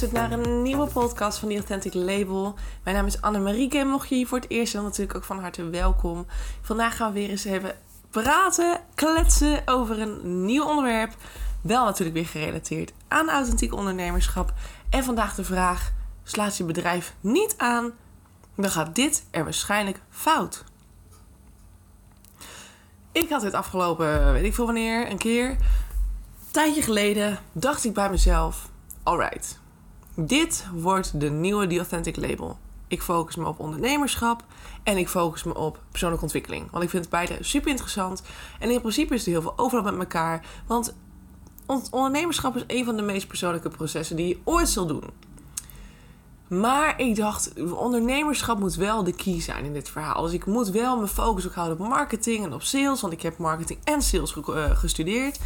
luistert naar een nieuwe podcast van The Authentic Label. Mijn naam is Annemarieke en mocht je hier voor het eerst dan natuurlijk ook van harte welkom. Vandaag gaan we weer eens even praten, kletsen over een nieuw onderwerp. Wel natuurlijk weer gerelateerd aan authentiek ondernemerschap. En vandaag de vraag, slaat je bedrijf niet aan, dan gaat dit er waarschijnlijk fout. Ik had dit afgelopen, weet ik veel wanneer, een keer. Een tijdje geleden dacht ik bij mezelf: alright, dit wordt de nieuwe The Authentic Label. Ik focus me op ondernemerschap en ik focus me op persoonlijke ontwikkeling. Want ik vind het beide super interessant. En in principe is er heel veel overlap met elkaar. Want ondernemerschap is een van de meest persoonlijke processen die je ooit zal doen. Maar ik dacht, ondernemerschap moet wel de key zijn in dit verhaal. Dus ik moet wel mijn focus ook houden op marketing en op sales. Want ik heb marketing en sales eh, gestudeerd.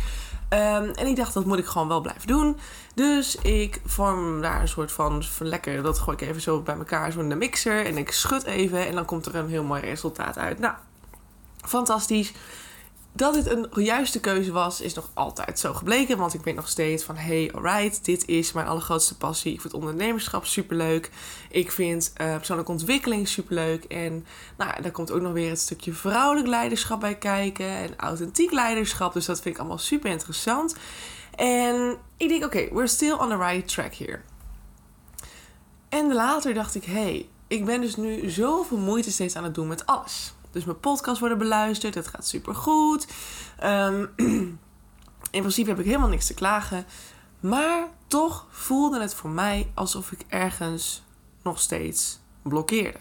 Um, en ik dacht, dat moet ik gewoon wel blijven doen. Dus ik vorm daar een soort van, van lekker, dat gooi ik even zo bij elkaar, zo in de mixer. En ik schud even en dan komt er een heel mooi resultaat uit. Nou, fantastisch dat dit een juiste keuze was, is nog altijd zo gebleken. Want ik weet nog steeds van, hey, alright, dit is mijn allergrootste passie. Ik vind ondernemerschap superleuk. Ik vind uh, persoonlijke ontwikkeling superleuk. En nou, daar komt ook nog weer het stukje vrouwelijk leiderschap bij kijken. En authentiek leiderschap. Dus dat vind ik allemaal super interessant. En ik denk, oké, we're still on the right track here. En later dacht ik, hey, ik ben dus nu zoveel moeite steeds aan het doen met alles. Dus mijn podcasts worden beluisterd. Het gaat super goed. Ehm, in principe heb ik helemaal niks te klagen. Maar toch voelde het voor mij alsof ik ergens nog steeds blokkeerde.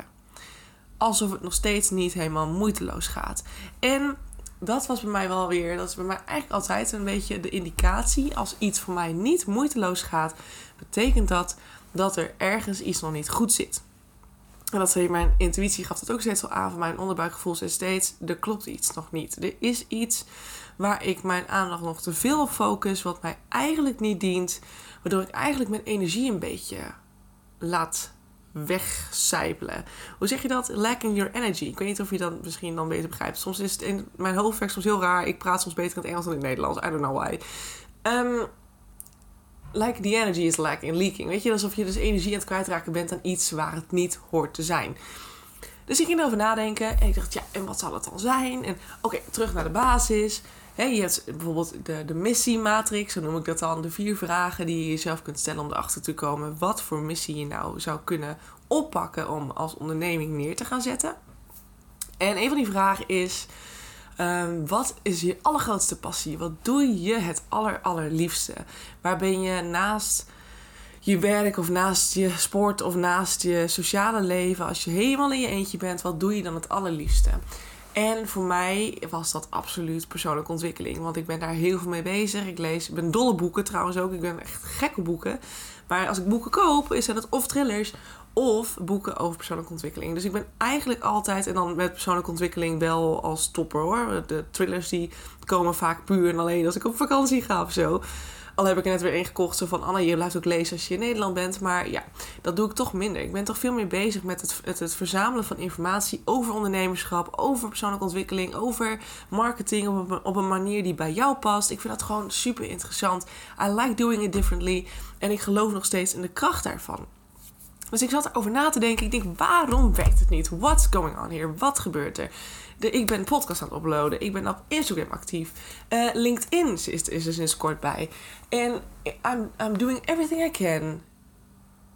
Alsof het nog steeds niet helemaal moeiteloos gaat. En dat was bij mij wel weer, dat is bij mij eigenlijk altijd een beetje de indicatie. Als iets voor mij niet moeiteloos gaat, betekent dat dat er ergens iets nog niet goed zit. En dat zei mijn intuïtie gaf het ook steeds al aan van mijn onderbuikgevoel zei steeds, er klopt iets nog niet. Er is iets waar ik mijn aandacht nog te veel op focus, wat mij eigenlijk niet dient, waardoor ik eigenlijk mijn energie een beetje laat wegcijpelen. Hoe zeg je dat? Lacking your energy. Ik weet niet of je dat misschien dan beter begrijpt. Soms is het in mijn hoofd werkt soms heel raar. Ik praat soms beter in het Engels dan in het Nederlands. I don't know why. Um, like the energy is lacking, leaking. Weet je, alsof je dus energie aan het kwijtraken bent aan iets waar het niet hoort te zijn. Dus ik ging erover nadenken en ik dacht, ja, en wat zal het dan zijn? En oké, terug naar de basis. je hebt bijvoorbeeld de, de missiematrix, zo noem ik dat dan. De vier vragen die je jezelf kunt stellen om erachter te komen wat voor missie je nou zou kunnen oppakken om als onderneming neer te gaan zetten. En een van die vragen is: Ehm, wat is je allergrootste passie? Wat doe je het aller, allerliefste? Waar ben je naast je werk of naast je sport of naast je sociale leven, als je helemaal in je eentje bent, wat doe je dan het allerliefste? En voor mij was dat absoluut persoonlijke ontwikkeling. Want ik ben daar heel veel mee bezig. Ik lees, ik ben dolle boeken trouwens ook. Ik ben echt gekke boeken. Maar als ik boeken koop, is het of thrillers of boeken over persoonlijke ontwikkeling. Dus ik ben eigenlijk altijd, en dan met persoonlijke ontwikkeling wel als topper hoor. De thrillers die komen vaak puur en alleen als ik op vakantie ga of zo. Al heb ik er net weer één gekocht, van Anna, je blijft ook lezen als je in Nederland bent. Maar ja, dat doe ik toch minder. Ik ben toch veel meer bezig met het, het, het verzamelen van informatie over ondernemerschap, over persoonlijke ontwikkeling, over marketing op een manier die bij jou past. Ik vind dat gewoon super interessant. I like doing it differently. En ik geloof nog steeds in de kracht daarvan. Dus ik zat erover na te denken. Ik denk, waarom werkt het niet? What's going on here? Wat gebeurt er? De, ik ben podcast aan het uploaden. Ik ben op Instagram actief. Uh, LinkedIn is, is er sinds kort bij. En I'm, I'm doing everything I can.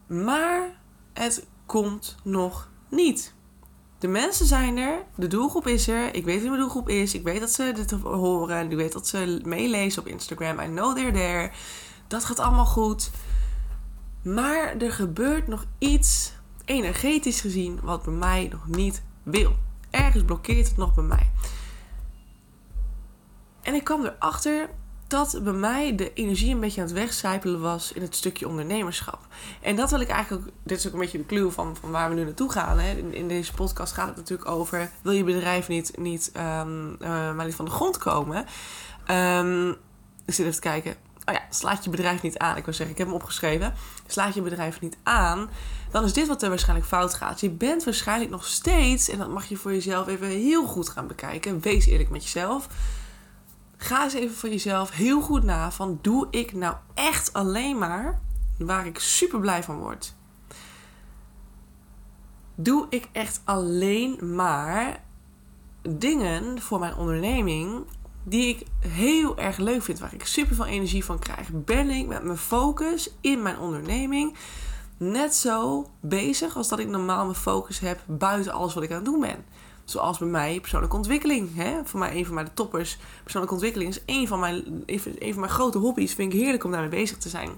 Maar het komt nog niet. De mensen zijn er, de doelgroep is er. Ik weet wie mijn doelgroep is. Ik weet dat ze dit horen. Ik weet dat ze meelezen op Instagram. I know they're there. Dat gaat allemaal goed. Maar er gebeurt nog iets energetisch gezien wat bij mij nog niet wil. Ergens blokkeert het nog bij mij. En ik kwam erachter dat bij mij de energie een beetje aan het wegcijpelen was in het stukje ondernemerschap. En dat wil ik eigenlijk, dit is ook een beetje de clue van, van waar we nu naartoe gaan. Hè. In, deze podcast gaat het natuurlijk over, wil je bedrijf niet, niet, um, maar niet van de grond komen? Um, ik even te kijken, oh ja, slaat je bedrijf niet aan. Ik wil zeggen, ik heb hem opgeschreven. Slaat je bedrijf niet aan, dan is dit wat er waarschijnlijk fout gaat. Je bent waarschijnlijk nog steeds, en dat mag je voor jezelf even heel goed gaan bekijken. Wees eerlijk met jezelf. Ga eens even voor jezelf heel goed na van doe ik nou echt alleen maar waar ik super blij van word, doe ik echt alleen maar dingen voor mijn onderneming die ik heel erg leuk vind, waar ik super veel energie van krijg. Ben ik met mijn focus in mijn onderneming net zo bezig als dat ik normaal mijn focus heb buiten alles wat ik aan het doen ben. Zoals bij mij persoonlijke ontwikkeling. Hè? Voor mij een van mijn toppers. Persoonlijke ontwikkeling is een van, mijn, een van mijn grote hobby's. Vind ik heerlijk om daarmee bezig te zijn.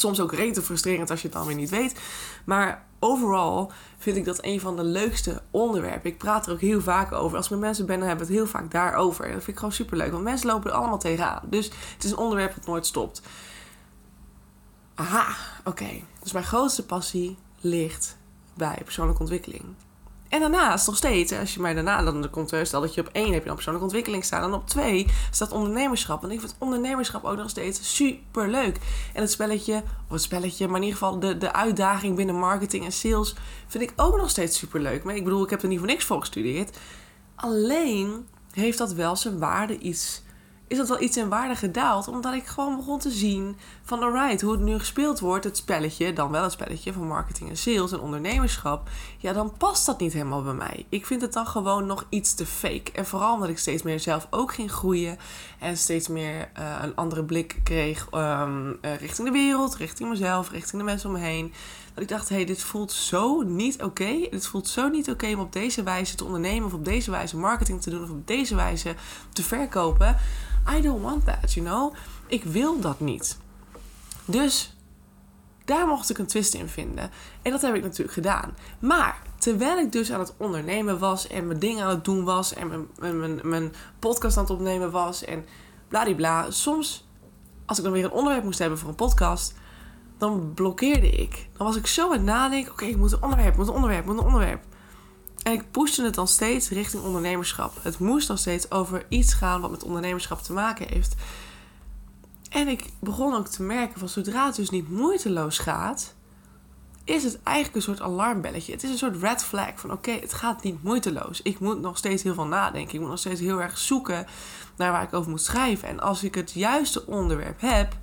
Soms ook rete frustrerend als je het dan weer niet weet. Maar overal vind ik dat een van de leukste onderwerpen. Ik praat er ook heel vaak over. Als ik met mensen ben, dan hebben we het heel vaak daarover. En dat vind ik gewoon super leuk. Want mensen lopen er allemaal tegenaan. Dus het is een onderwerp dat nooit stopt. Aha, oké. Dus mijn grootste passie ligt bij persoonlijke ontwikkeling. En daarnaast nog steeds, als je mij daarna, dan komt er, stel dat je op één heb je dan persoonlijke ontwikkeling staan. En op twee staat ondernemerschap. En ik vind ondernemerschap ook nog steeds super leuk. En het spelletje, of het spelletje, maar in ieder geval de, de uitdaging binnen marketing en sales vind ik ook nog steeds super leuk. Maar ik bedoel, ik heb er niet voor niks voor gestudeerd. Alleen heeft dat wel zijn waarde iets is dat wel iets in waarde gedaald. Omdat ik gewoon begon te zien van alright, hoe het nu gespeeld wordt, het spelletje, dan wel het spelletje van marketing en sales en ondernemerschap. Ja, dan past dat niet helemaal bij mij. Ik vind het dan gewoon nog iets te fake. En vooral omdat ik steeds meer zelf ook ging groeien. En steeds meer uh, een andere blik kreeg um, uh, richting de wereld, richting mezelf, richting de mensen om me heen. Dat ik dacht, hé, hey, dit voelt zo niet oké. Okay. Dit voelt zo niet oké om op deze wijze te ondernemen. Of op deze wijze marketing te doen. Of op deze wijze te verkopen. I don't want that, you know. Ik wil dat niet. Dus daar mocht ik een twist in vinden. En dat heb ik natuurlijk gedaan. Maar terwijl ik dus aan het ondernemen was en mijn dingen aan het doen was en mijn, mijn, mijn podcast aan het opnemen was en bladibla. Soms, als ik dan weer een onderwerp moest hebben voor een podcast, dan blokkeerde ik. Dan was ik zo aan het nadenken: oké, ik moet een onderwerp, moet een onderwerp, moet een onderwerp. En ik pushte het dan steeds richting ondernemerschap. Het moest dan steeds over iets gaan wat met ondernemerschap te maken heeft. En ik begon ook te merken van zodra het dus niet moeiteloos gaat, is het eigenlijk een soort alarmbelletje. Het is een soort red flag van oké, het gaat niet moeiteloos. Ik moet nog steeds heel veel nadenken. Ik moet nog steeds heel erg zoeken naar waar ik over moet schrijven. En als ik het juiste onderwerp heb,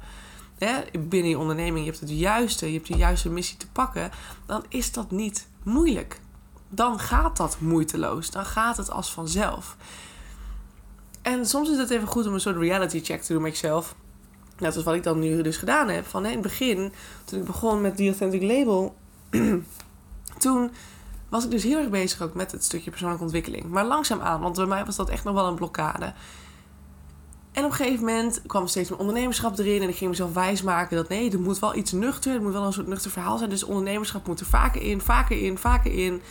hè, binnen je onderneming, je hebt het juiste, je hebt de juiste missie te pakken, dan is dat niet moeilijk dan gaat dat moeiteloos. Dan gaat het als vanzelf. En soms is het even goed om een soort reality check te doen met jezelf. Net als wat ik dan nu dus gedaan heb. Van in het begin, toen ik begon met The Authentic Label, toen was ik dus heel erg bezig ook met het stukje persoonlijke ontwikkeling. Maar langzaamaan, want bij mij was dat echt nog wel een blokkade. En op een gegeven moment kwam steeds meer ondernemerschap erin. En ik ging mezelf wijsmaken dat nee, er moet wel iets nuchter. Er moet wel een soort nuchter verhaal zijn. Dus ondernemerschap moet er vaker in, vaker in, vaker in.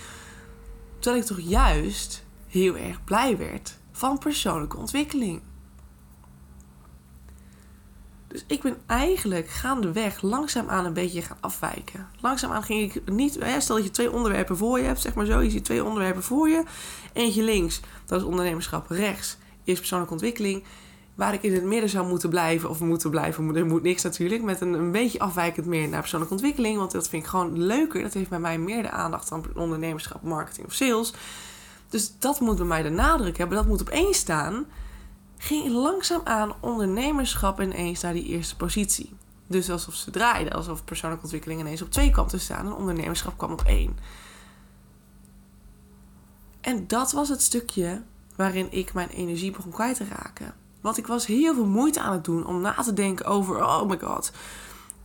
Terwijl ik toch juist heel erg blij werd van persoonlijke ontwikkeling. Dus ik ben eigenlijk gaandeweg langzaamaan een beetje gaan afwijken. Langzaamaan ging ik niet... Stel dat je twee onderwerpen voor je hebt, zeg maar zo. Je ziet twee onderwerpen voor je. Eentje links, dat is ondernemerschap. Rechts is persoonlijke ontwikkeling waar ik in het midden zou moeten blijven, of moeten blijven, er moet niks natuurlijk, met een, een beetje afwijkend meer naar persoonlijke ontwikkeling, want dat vind ik gewoon leuker. Dat heeft bij mij meer de aandacht dan ondernemerschap, marketing of sales. Dus dat moet bij mij de nadruk hebben, dat moet op één staan. Ging langzaam aan ondernemerschap ineens naar die eerste positie. Dus alsof ze draaiden, alsof persoonlijke ontwikkeling ineens op twee kanten staan en ondernemerschap kwam op één. En dat was het stukje waarin ik mijn energie begon kwijt te raken. Want ik was heel veel moeite aan het doen om na te denken over, oh my god,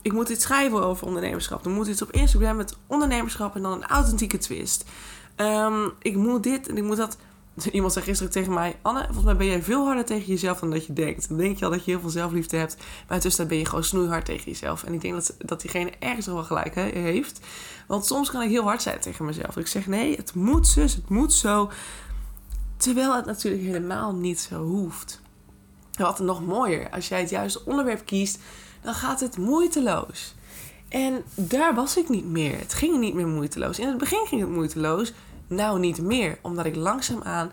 ik moet iets schrijven over ondernemerschap. Er moet iets op Instagram met ondernemerschap en dan een authentieke twist. Ehm, ik moet dit en ik moet dat. Iemand zei gisteren tegen mij: Anne, volgens mij ben jij veel harder tegen jezelf dan dat je denkt. Dan denk je al dat je heel veel zelfliefde hebt. Maar intussen ben je gewoon snoeihard tegen jezelf. En ik denk dat, dat diegene ergens nog wel gelijk heeft. Want soms kan ik heel hard zijn tegen mezelf. Ik zeg: nee, het moet zus, het moet zo. Terwijl het natuurlijk helemaal niet zo hoeft. Wat nog mooier, als jij het juiste onderwerp kiest, dan gaat het moeiteloos. En daar was ik niet meer. Het ging niet meer moeiteloos. In het begin ging het moeiteloos. Nou, niet meer. Omdat ik langzaamaan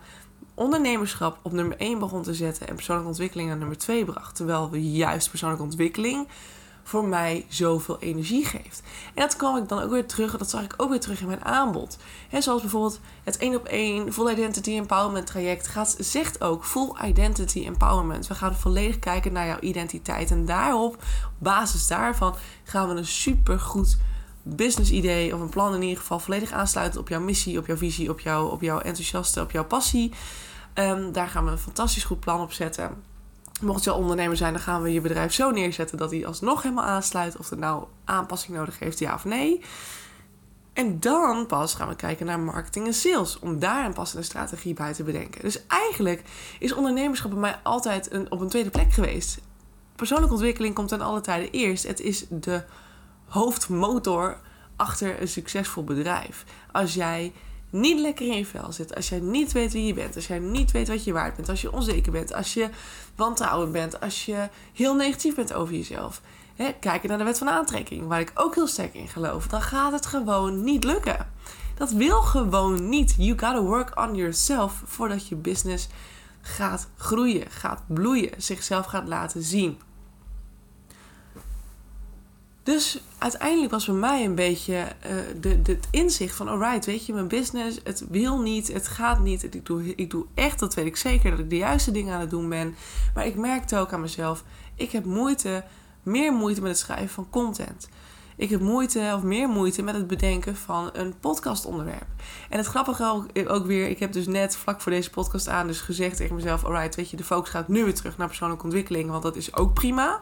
ondernemerschap op nummer 1 begon te zetten en persoonlijke ontwikkeling naar nummer 2 bracht. Terwijl we juist persoonlijke ontwikkeling voor mij zoveel energie geeft. En dat kwam ik dan ook weer terug, dat zag ik ook weer terug in mijn aanbod. He, zoals bijvoorbeeld het 1 op 1 Full Identity Empowerment traject gaat, zegt ook Full Identity Empowerment. We gaan volledig kijken naar jouw identiteit en daarop, op basis daarvan, gaan we een super goed business idee of een plan in ieder geval volledig aansluiten op jouw missie, op jouw visie, op, jou, op jouw enthousiaste, op jouw passie. Um, daar gaan we een fantastisch goed plan op zetten. Mocht je al ondernemer zijn, dan gaan we je bedrijf zo neerzetten dat hij alsnog helemaal aansluit. Of het nou aanpassing nodig heeft, ja of nee. En dan pas gaan we kijken naar marketing en sales. Om daar een passende strategie bij te bedenken. Dus eigenlijk is ondernemerschap bij mij altijd een, op een tweede plek geweest. Persoonlijke ontwikkeling komt ten alle tijden eerst. Het is de hoofdmotor achter een succesvol bedrijf. Als jij niet lekker in je vel zit, als jij niet weet wie je bent, als jij niet weet wat je waard bent, als je onzeker bent, als je wantrouwend bent, als je heel negatief bent over jezelf. Hè, kijken naar de wet van aantrekking, waar ik ook heel sterk in geloof, dan gaat het gewoon niet lukken. Dat wil gewoon niet. You gotta work on yourself voordat je business gaat groeien, gaat bloeien, zichzelf gaat laten zien. Dus uiteindelijk was bij mij een beetje de, de, het inzicht van... alright, weet je, mijn business, het wil niet, het gaat niet. Ik doe, ik doe echt, dat weet ik zeker, dat ik de juiste dingen aan het doen ben. Maar ik merkte ook aan mezelf, ik heb moeite, meer moeite met het schrijven van content. Ik heb moeite of meer moeite met het bedenken van een podcastonderwerp. En het grappige ook, ook weer, ik heb dus net vlak voor deze podcast aan dus gezegd tegen mezelf... alright, weet je, de focus gaat nu weer terug naar persoonlijke ontwikkeling, want dat is ook prima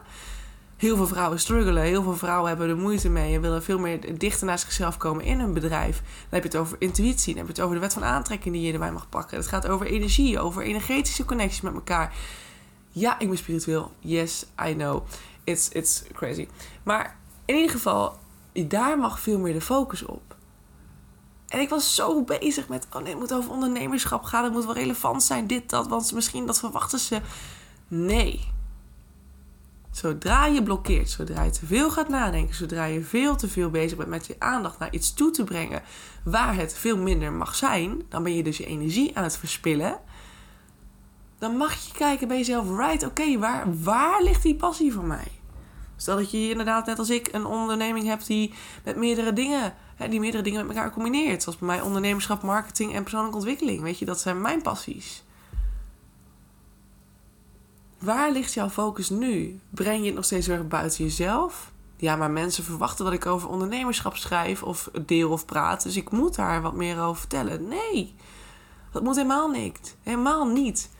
heel veel vrouwen struggelen. Heel veel vrouwen hebben er moeite mee en willen veel meer dichter naar zichzelf komen in hun bedrijf. Dan heb je het over intuïtie, dan heb je het over de wet van aantrekking die je erbij mag pakken. Het gaat over energie, over energetische connecties met elkaar. Ja, ik ben spiritueel. Yes, I know. It's, it's crazy. Maar in ieder geval, daar mag veel meer de focus op. En ik was zo bezig met, oh nee, het moet over ondernemerschap gaan. Het moet wel relevant zijn, dit, dat. Want misschien dat verwachten ze. Nee. Zodra je blokkeert, zodra je te veel gaat nadenken, zodra je veel te veel bezig bent met je aandacht naar iets toe te brengen waar het veel minder mag zijn, dan ben je dus je energie aan het verspillen. Dan mag je kijken bij jezelf, right, oké, waar, waar ligt die passie voor mij? Stel dat je inderdaad, net als ik, een onderneming hebt die met meerdere dingen, hè, die meerdere dingen met elkaar combineert. Zoals bij mij ondernemerschap, marketing en persoonlijke ontwikkeling. Weet je, dat zijn mijn passies. Waar ligt jouw focus nu? Breng je het nog steeds weer buiten jezelf? Ja, maar mensen verwachten dat ik over ondernemerschap schrijf of deel of praat. Dus ik moet daar wat meer over vertellen. Nee, dat moet helemaal niet. Helemaal niet.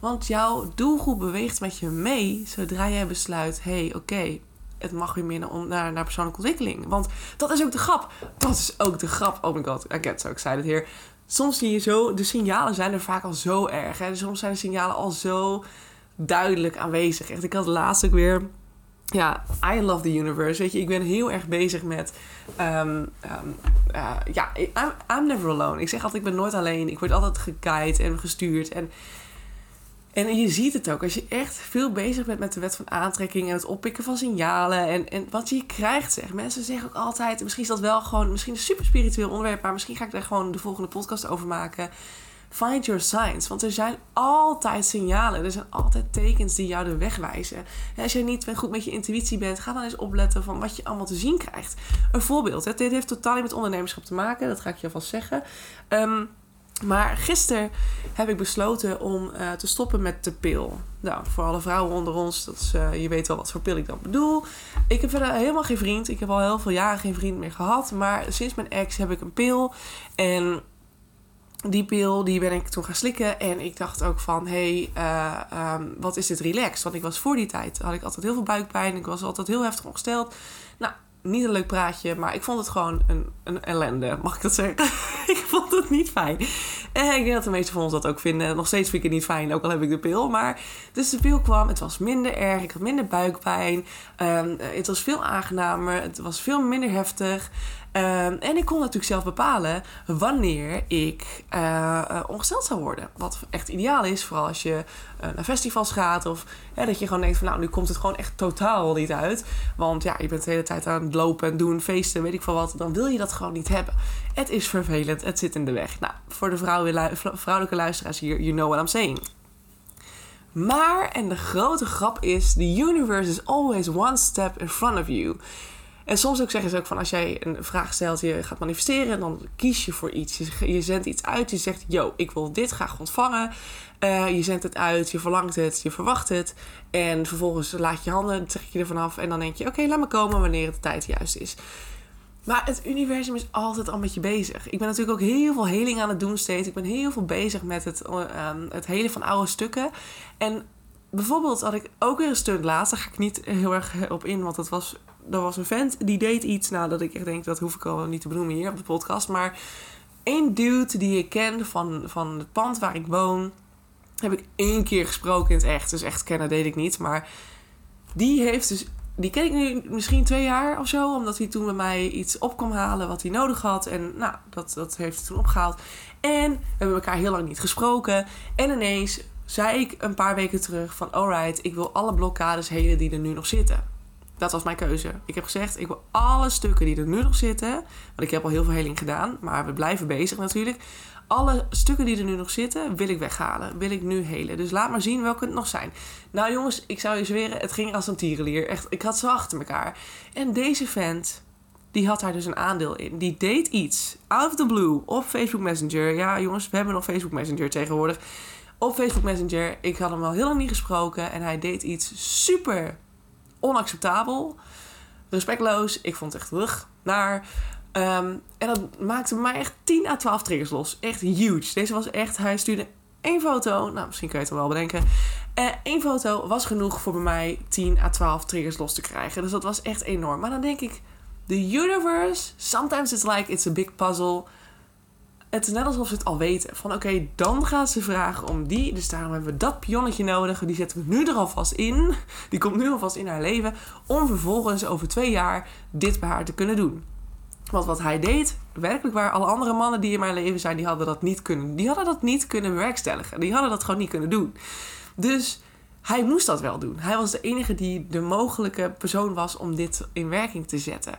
Want jouw doelgroep beweegt met je mee zodra jij besluit: hé, hey, oké, het mag weer meer naar, naar, persoonlijke ontwikkeling. Want dat is ook de grap. Dat is ook de grap. Oh my god, I get so excited here soms zie je zo, de signalen zijn er vaak al zo erg. Hè? Dus soms zijn de signalen al zo duidelijk aanwezig. Echt, ik had laatst ook weer. Ja, I love the universe. Weet je, ik ben heel erg bezig met. Um, ja, I'm, I'm never alone. Ik zeg altijd, ik ben nooit alleen. Ik word altijd geguid en gestuurd. En en je ziet het ook, als je echt veel bezig bent met de wet van aantrekking en het oppikken van signalen en, en wat je krijgt, zeg. Mensen zeggen ook altijd, misschien is dat wel gewoon, misschien een super spiritueel onderwerp, maar misschien ga ik daar gewoon de volgende podcast over maken. Find your signs. Want er zijn altijd signalen. Er zijn altijd tekens die jou de weg wijzen. En als je niet goed met je intuïtie bent, ga dan eens opletten van wat je allemaal te zien krijgt. Een voorbeeld. Hè? Dit heeft totaal niet met ondernemerschap te maken. Dat ga ik je alvast zeggen. Um, maar gisteren heb ik besloten om uh, te stoppen met de pil. Nou, voor alle vrouwen onder ons, dat is, uh, je weet wel wat voor pil ik dan bedoel. Ik heb verder helemaal geen vriend. Ik heb al heel veel jaren geen vriend meer gehad. Maar sinds mijn ex heb ik een pil. En die pil, die ben ik toen gaan slikken. En ik dacht ook van, hé, hey, uh, um, wat is dit relaxed? Want ik was voor die tijd, had ik altijd heel veel buikpijn. Ik was altijd heel heftig ongesteld. Nou, niet een leuk praatje, maar ik vond het gewoon een, een ellende, mag ik dat zeggen? ik vond het niet fijn. En ik denk dat de meeste van ons dat ook vinden. Nog steeds vind ik het niet fijn, ook al heb ik de pil. Maar dus de pil kwam, het was minder erg, ik had minder buikpijn. Um, het was veel aangenamer, het was veel minder heftig. Um, en ik kon natuurlijk zelf bepalen wanneer ik uh, uh, ongesteld zou worden. Wat echt ideaal is, vooral als je uh, naar festivals gaat. Of dat je gewoon denkt van nou, nu komt het gewoon echt totaal niet uit. Want ja, je bent de hele tijd aan het lopen en doen, feesten, weet ik veel wat. Dan wil je dat gewoon niet hebben. Het is vervelend, het zit in de weg. Nou, voor de vrouwelijke luisteraars hier, you know what I'm saying. Maar, en de grote grap is, the universe is always one step in front of you. En soms ook zeggen ze ook van als jij een vraag stelt, je gaat manifesteren, dan kies je voor iets. Je, zendt iets uit, je zegt, yo, ik wil dit graag ontvangen. Uh, je zendt het uit, je verlangt het, je verwacht het. En vervolgens laat je handen, trek je er vanaf en dan denk je, oké, laat me komen wanneer de tijd juist is. Maar het universum is altijd al met je bezig. Ik ben natuurlijk ook heel veel heling aan het doen steeds. Ik ben heel veel bezig met het, uh, het helen van oude stukken. En bijvoorbeeld had ik ook weer een stuk laatst. Daar ga ik niet heel erg op in, want dat was, dat was een vent die deed iets. Nou, dat ik echt denk, dat hoef ik al niet te benoemen hier op de podcast. Maar één dude die ik ken van, van het pand waar ik woon, heb ik één keer gesproken in het echt. Dus echt kennen deed ik niet. Maar die heeft dus die ken ik nu misschien twee jaar of zo. Omdat hij toen bij mij iets op kwam halen wat hij nodig had. En nou, dat, dat heeft toen opgehaald. En we hebben elkaar heel lang niet gesproken. En ineens zei ik een paar weken terug van... Alright, ik wil alle blokkades helen die er nu nog zitten. Dat was mijn keuze. Ik heb gezegd, ik wil alle stukken die er nu nog zitten... Want ik heb al heel veel heling gedaan. Maar we blijven bezig natuurlijk alle stukken die er nu nog zitten, wil ik weghalen. Wil ik nu helen. Dus laat maar zien welke het nog zijn. Nou jongens, ik zou je zweren, het ging als een tierenlier. Echt, ik had ze achter elkaar. En deze vent, die had daar dus een aandeel in. Die deed iets, out of the blue, op Facebook Messenger. Ja jongens, we hebben nog Facebook Messenger tegenwoordig. Op Facebook Messenger, ik had hem al heel lang niet gesproken. En hij deed iets super onacceptabel. Respectloos. Ik vond het echt rug naar. Ehm, en dat maakte mij echt 10 à 12 triggers los. Echt huge. Deze was echt, hij stuurde één foto. Nou, misschien kun je het wel bedenken. Uh, één foto was genoeg voor bij mij 10 à 12 triggers los te krijgen. Dus dat was echt enorm. Maar dan denk ik, the universe, sometimes it's like it's a big puzzle. Het is net alsof ze het al weten. Van oké, dan gaat ze vragen om die. Dus daarom hebben we dat pionnetje nodig. Die zetten we nu er alvast in. Die komt nu alvast in haar leven. Om vervolgens over twee jaar dit bij haar te kunnen doen. Want wat hij deed, werkelijk waar, alle andere mannen die in mijn leven zijn, die hadden dat niet kunnen. Die hadden dat niet kunnen bewerkstelligen. Die hadden dat gewoon niet kunnen doen. Dus hij moest dat wel doen. Hij was de enige die de mogelijke persoon was om dit in werking te zetten.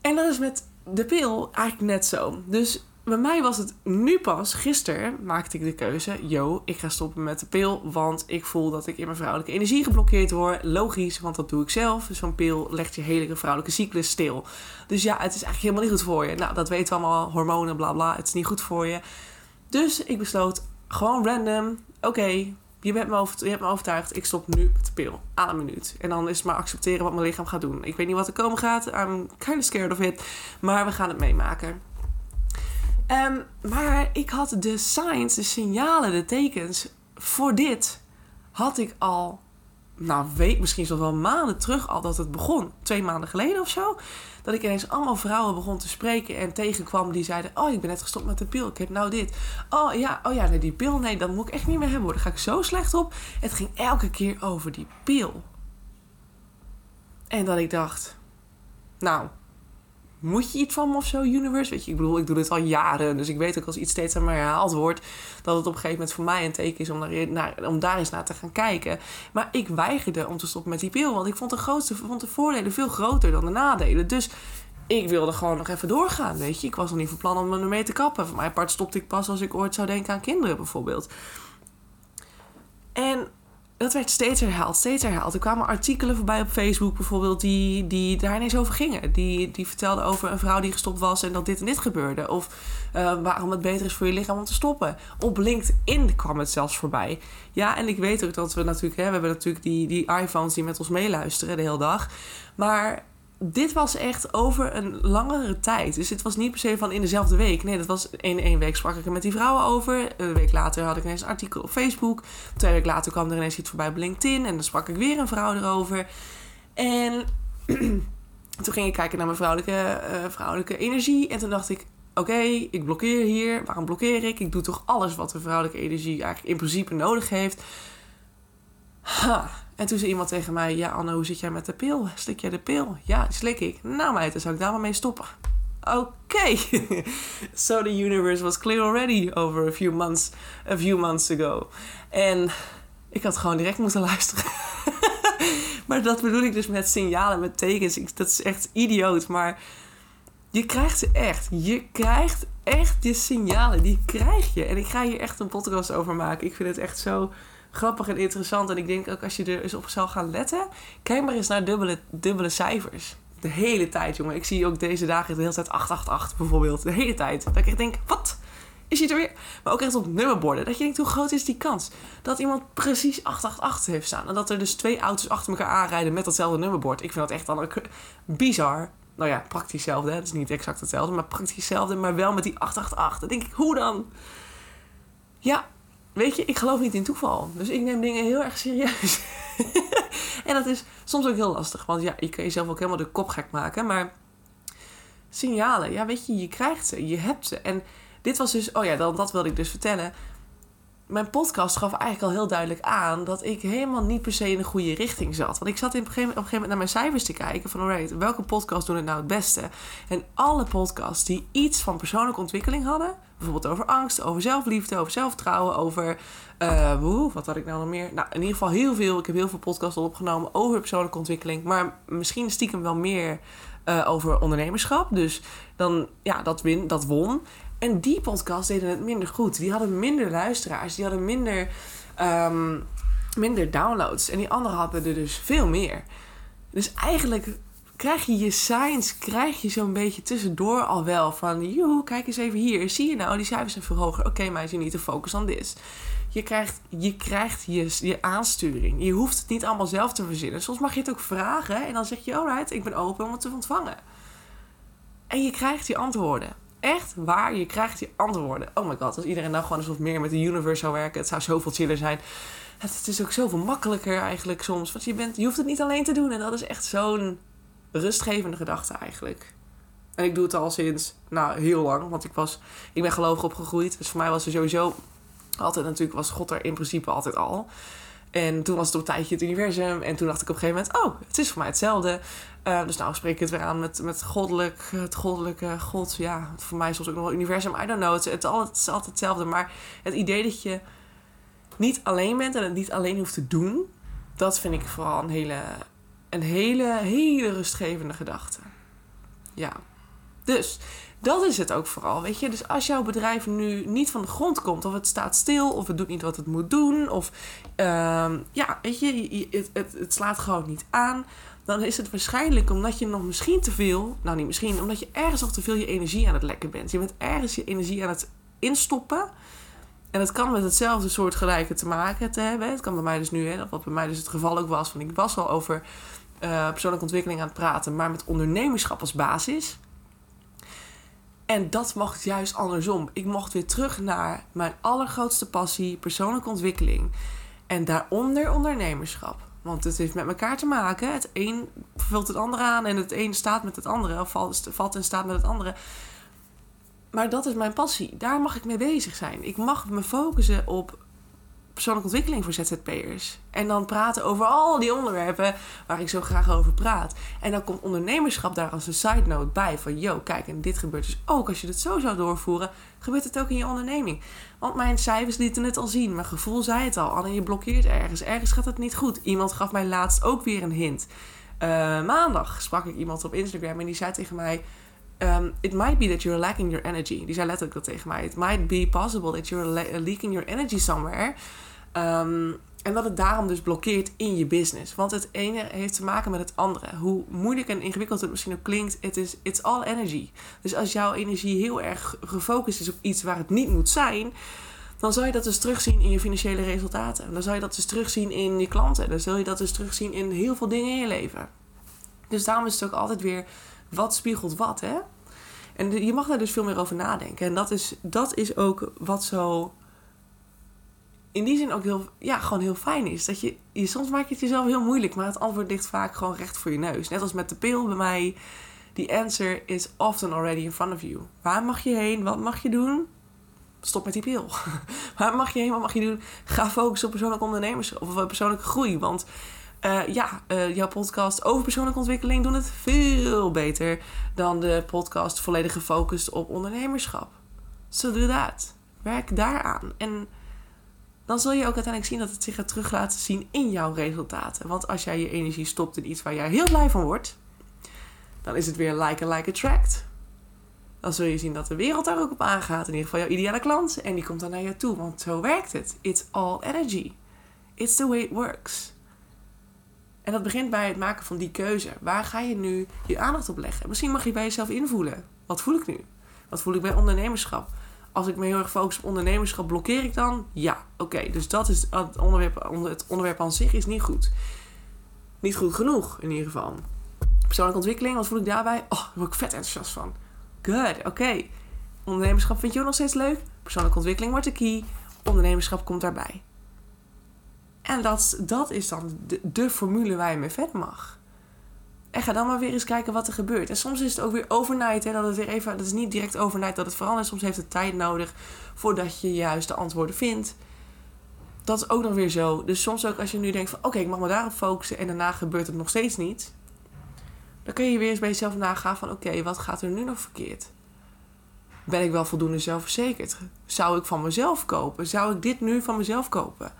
En dat is met de pil eigenlijk net zo. Dus bij mij was het nu pas, gisteren maakte ik de keuze: yo, ik ga stoppen met de pil. Want ik voel dat ik in mijn vrouwelijke energie geblokkeerd word. Logisch, want dat doe ik zelf. Dus zo'n pil legt je hele vrouwelijke cyclus stil. Dus ja, het is eigenlijk helemaal niet goed voor je. Nou, dat weten we allemaal. Hormonen, bla bla. Het is niet goed voor je. Dus ik besloot gewoon random: oké, je, me over, je hebt me overtuigd. Ik stop nu met de pil. Aan een minuut. En dan is het maar accepteren wat mijn lichaam gaat doen. Ik weet niet wat er komen gaat. I'm kind of scared of it. Maar we gaan het meemaken. Um, maar ik had de signs, de signalen, de tekens voor dit had ik al, nou weet misschien zelfs wel maanden terug al dat het begon. Twee maanden geleden of zo. Dat ik ineens allemaal vrouwen begon te spreken en tegenkwam die zeiden: Oh, ik ben net gestopt met de pil. Ik heb nou dit. Oh ja, oh ja, nee, die pil, nee, dat moet ik echt niet meer hebben hoor. Daar ga ik zo slecht op. Het ging elke keer over die pil. En dat ik dacht: Nou, moet je iets van me of zo, universe? Weet je, ik bedoel, ik doe dit al jaren. Dus ik weet ook als iets steeds aan mij herhaald wordt... dat het op een gegeven moment voor mij een teken is om daar, naar, om daar eens naar te gaan kijken. Maar ik weigerde om te stoppen met die pil. Want ik vond de, grootste, vond de voordelen veel groter dan de nadelen. Dus ik wilde gewoon nog even doorgaan, weet je. Ik was nog niet van plan om me ermee te kappen. Voor mijn part stopte ik pas als ik ooit zou denken aan kinderen bijvoorbeeld. En dat werd steeds herhaald, steeds herhaald. Er kwamen artikelen voorbij op Facebook bijvoorbeeld die, die daar ineens over gingen. Die, die vertelden over een vrouw die gestopt was en dat dit en dit gebeurde. Of uh, waarom het beter is voor je lichaam om te stoppen. Op LinkedIn kwam het zelfs voorbij. Ja, en ik weet ook dat we natuurlijk, hè, we hebben natuurlijk die, die iPhones die met ons meeluisteren de hele dag. Maar dit was echt over een langere tijd. Dus het was niet per se van in dezelfde week. Nee, dat was in één week sprak ik er met die vrouwen over. Een week later had ik ineens een artikel op Facebook. Twee weken later kwam er ineens iets voorbij op LinkedIn. En dan sprak ik weer een vrouw erover. En toen ging ik kijken naar mijn vrouwelijke, uh, vrouwelijke energie. En toen dacht ik, oké, ik blokkeer hier. Waarom blokkeer ik? Ik doe toch alles wat de vrouwelijke energie eigenlijk in principe nodig heeft. Ha. En toen zei iemand tegen mij: Ja, Anne, hoe zit jij met de pil? Slik jij de pil? Ja, slik ik. Nou, meid, dan zou ik daar maar mee stoppen. Oké. so the universe was clear already over a few months, a few months ago. En ik had gewoon direct moeten luisteren. maar dat bedoel ik dus met signalen, met tekens. Dat is echt idioot. Maar je krijgt ze echt. Je krijgt echt die signalen. Die krijg je. En ik ga hier echt een podcast over maken. Ik vind het echt zo grappig en interessant. En ik denk ook als je er eens op zou gaan letten, kijk maar eens naar dubbele, dubbele cijfers. De hele tijd, jongen. Ik zie ook deze dagen de hele tijd 888 bijvoorbeeld. De hele tijd. Dat ik echt denk, wat? Is hij er weer? Maar ook echt op nummerborden. Dat je denkt, hoe groot is die kans? Dat iemand precies 888 heeft staan. En dat er dus twee auto's achter elkaar aanrijden met datzelfde nummerbord. Ik vind dat echt dan bizar. Nou ja, praktisch hetzelfde. Het is niet exact hetzelfde, maar praktisch hetzelfde. Maar wel met die 888. Dan denk ik, hoe dan? Ja, weet je, ik geloof niet in toeval. Dus ik neem dingen heel erg serieus. en dat is soms ook heel lastig. Want ja, je kan jezelf ook helemaal de kop gek maken. Maar signalen, ja, weet je, je krijgt ze, je hebt ze. En dit was dus, oh ja, dan, dat wilde ik dus vertellen. Mijn podcast gaf eigenlijk al heel duidelijk aan dat ik helemaal niet per se in de goede richting zat. Want ik zat in op, een gegeven, op een gegeven moment naar mijn cijfers te kijken van, alright, welke podcast doen het nou het beste? En alle podcasts die iets van persoonlijke ontwikkeling hadden, bijvoorbeeld over angst, over zelfliefde, over zelfvertrouwen, over, uh, woe, wat had ik nou nog meer? Nou, in ieder geval heel veel. Ik heb heel veel podcasts al opgenomen over persoonlijke ontwikkeling, maar misschien stiekem wel meer uh, over ondernemerschap. Dus dan, ja, dat, win, dat won. En die podcast deden het minder goed. Die hadden minder luisteraars. Die hadden minder, um, minder downloads. En die andere hadden er dus veel meer. Dus eigenlijk krijg je je science, krijg je zo'n beetje tussendoor al wel van, joh, kijk eens even hier. Zie je nou, die cijfers zijn veel hoger. Oké, maar je niet te focussen op dit. Je krijgt, je, krijgt je, aansturing. Je hoeft het niet allemaal zelf te verzinnen. Soms mag je het ook vragen en dan zeg je, alright, ik ben open om het te ontvangen. En je krijgt die antwoorden echt waar, je krijgt die antwoorden. Oh my god, als iedereen nou gewoon wat meer met de universe zou werken, het zou zoveel chiller zijn. Het is ook zoveel makkelijker eigenlijk soms. Want je, bent, je hoeft het niet alleen te doen. En dat is echt zo'n rustgevende gedachte eigenlijk. En ik doe het al sinds, nou, heel lang. Want ik was, ik ben gelovig opgegroeid. Dus voor mij was er sowieso altijd natuurlijk, was God er in principe altijd al. En toen was het op een tijdje het universum. En toen dacht ik op een gegeven moment, oh, het is voor mij hetzelfde. Uh, dus nou spreek ik het weer aan met, met goddelijk, het goddelijke God. Ja, voor mij is soms ook nog wel universum. I don't know. Het, het, het, is altijd hetzelfde. Maar het idee dat je niet alleen bent en het niet alleen hoeft te doen. Dat vind ik vooral een hele, een hele, hele rustgevende gedachte. Ja. Dus dat is het ook vooral, weet je. Dus als jouw bedrijf nu niet van de grond komt, of het staat stil, of het doet niet wat het moet doen, of uh, ja, weet je, het, het, slaat gewoon niet aan, dan is het waarschijnlijk omdat je nog misschien te veel, nou niet misschien, omdat je ergens nog te veel je energie aan het lekken bent. Je bent ergens je energie aan het instoppen. En het kan met hetzelfde soort gelijke te maken te hebben. Het kan bij mij dus nu, hè, wat bij mij dus het geval ook was, want ik was al over uh, persoonlijke ontwikkeling aan het praten, maar met ondernemerschap als basis. En dat mocht juist andersom. Ik mocht weer terug naar mijn allergrootste passie, persoonlijke ontwikkeling. En daaronder ondernemerschap. Want het heeft met elkaar te maken. Het een vult het andere aan en het een staat met het andere. Of valt en staat met het andere. Maar dat is mijn passie. Daar mag ik mee bezig zijn. Ik mag me focussen op persoonlijke ontwikkeling voor ZZP'ers. En dan praten over al die onderwerpen waar ik zo graag over praat. En dan komt ondernemerschap daar als een side note bij. Van, yo, kijk, en dit gebeurt dus ook. Als je het zo zou doorvoeren, gebeurt het ook in je onderneming. Want mijn cijfers lieten het al zien. Mijn gevoel zei het al. Anne, je blokkeert ergens. Ergens gaat het niet goed. Iemand gaf mij laatst ook weer een hint. Uh, maandag sprak ik iemand op Instagram en die zei tegen mij... Um, it might be that you're lacking your energy. Die zei letterlijk dat tegen mij. It might be possible that you're leaking your energy somewhere. Um, en dat het daarom dus blokkeert in je business. Want het ene heeft te maken met het andere. Hoe moeilijk en ingewikkeld het misschien ook klinkt, het is it's all energy. Dus als jouw energie heel erg gefocust is op iets waar het niet moet zijn, dan zal je dat dus terugzien in je financiële resultaten. Dan zal je dat dus terugzien in je klanten. Dan zul je dat dus terugzien in heel veel dingen in je leven. Dus daarom is het ook altijd weer wat spiegelt wat, hè? En je mag daar dus veel meer over nadenken. En dat is, dat is ook wat zo in die zin ook heel, ja, gewoon heel fijn is. Dat je, je, soms maak je het jezelf heel moeilijk, maar het antwoord ligt vaak gewoon recht voor je neus. Net als met de pil bij mij. The answer is often already in front of you. Waar mag je heen? Wat mag je doen? Stop met die pil. Waar mag je heen? Wat mag je doen? Ga focussen op persoonlijke ondernemers of persoonlijke groei. Want uh, ja, uh, jouw podcast over persoonlijke ontwikkeling doen het veel beter dan de podcast volledig gefocust op ondernemerschap. So do that. Werk daaraan. En dan zul je ook uiteindelijk zien dat het zich gaat terug laten zien in jouw resultaten. Want als jij je energie stopt in iets waar jij heel blij van wordt, dan is het weer like a like attract. Dan zul je zien dat de wereld daar ook op aangaat. In ieder geval jouw ideale klant. En die komt dan naar je toe. Want zo werkt het. It's all energy. It's the way it works. En dat begint bij het maken van die keuze. Waar ga je nu je aandacht op leggen? Misschien mag je bij jezelf invoelen. Wat voel ik nu? Wat voel ik bij ondernemerschap? Als ik me heel erg focus op ondernemerschap, blokkeer ik dan? Ja, oké. dus dat is het onderwerp, het onderwerp aan zich is niet goed. Niet goed genoeg, in ieder geval. Persoonlijke ontwikkeling, wat voel ik daarbij? Oh, daar word ik vet enthousiast van. Good, oké. Ondernemerschap vind je ook nog steeds leuk? Persoonlijke ontwikkeling wordt de key. Ondernemerschap komt daarbij. En dat, dat is dan de, formule waar je mee verder mag. En ga dan maar weer eens kijken wat er gebeurt. En soms is het ook weer overnight. Hè, dat, het weer even, dat is niet direct overnight dat het verandert. Soms heeft het tijd nodig voordat je juist de antwoorden vindt. Dat is ook nog weer zo. Dus soms ook als je nu denkt van oké, ik mag me daarop focussen en daarna gebeurt het nog steeds niet. Dan kun je weer eens bij jezelf nagaan van oké, wat gaat er nu nog verkeerd? Ben ik wel voldoende zelfverzekerd? Zou ik van mezelf kopen? Zou ik dit nu van mezelf kopen?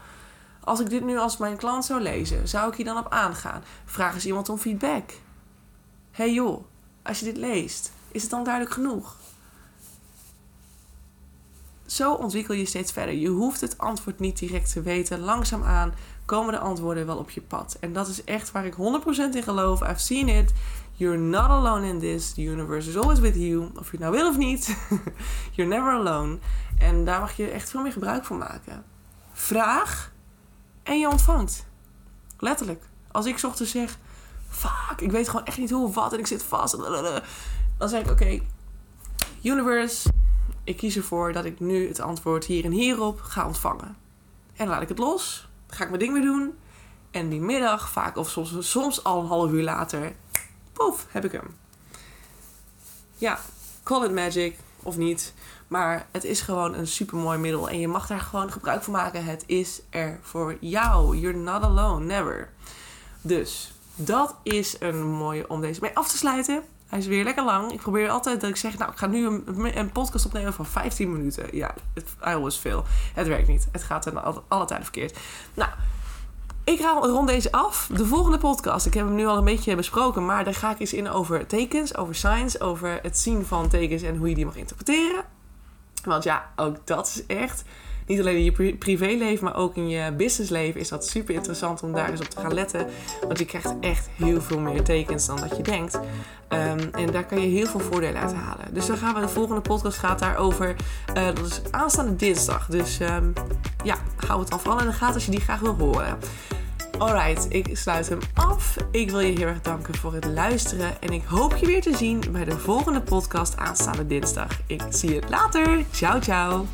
Als ik dit nu als mijn klant zou lezen, zou ik hier dan op aangaan? Vraag eens iemand om feedback. hey joh, als je dit leest, is het dan duidelijk genoeg? Zo ontwikkel je steeds verder. Je hoeft het antwoord niet direct te weten. Langzaamaan komen de antwoorden wel op je pad. En dat is echt waar ik 100% in geloof. I've seen it. You're not alone in this. The universe is always with you. Of je het nou wil of niet. You're never alone. En daar mag je echt veel meer gebruik van maken. Vraag en je ontvangt. Letterlijk. Als ik ochtends zeg, fuck, ik weet gewoon echt niet hoe wat en ik zit vast. Dan zeg ik, oké, universe, ik kies ervoor dat ik nu het antwoord hier en hierop ga ontvangen. En dan laat ik het los. Ga ik mijn ding weer doen. En die middag, vaak of soms, soms al een half uur later, poef, heb ik hem. Ja, call it magic of niet. Maar het is gewoon een super mooi middel. En je mag daar gewoon gebruik van maken. Het is er voor jou. You're not alone. Never. Dus dat is een mooie om deze mee af te sluiten. Hij is weer lekker lang. Ik probeer altijd dat ik zeg, nou, ik ga nu een, een podcast opnemen van 15 minuten. Ja, I always fail. Het werkt niet. Het gaat er alle, alle tijden verkeerd. Nou, ik rond deze af. De volgende podcast, ik heb hem nu al een beetje besproken, maar daar ga ik eens in over tekens, over signs, over het zien van tekens en hoe je die mag interpreteren. Want ja, ook dat is echt. Niet alleen in je privéleven, maar ook in je businessleven is dat super interessant om daar eens op te gaan letten. Want je krijgt echt heel veel meer tekens dan dat je denkt. Ehm, en daar kan je heel veel voordelen uit halen. Dus dan gaan we de volgende podcast gaat daarover. Uh, dat is aanstaande dinsdag. Dus um, ja, hou het dan vooral in de gaten als je die graag wil horen. Alright, ik sluit hem af. Ik wil je heel erg danken voor het luisteren. En ik hoop je weer te zien bij de volgende podcast aanstaande dinsdag. Ik zie je later. Ciao, ciao.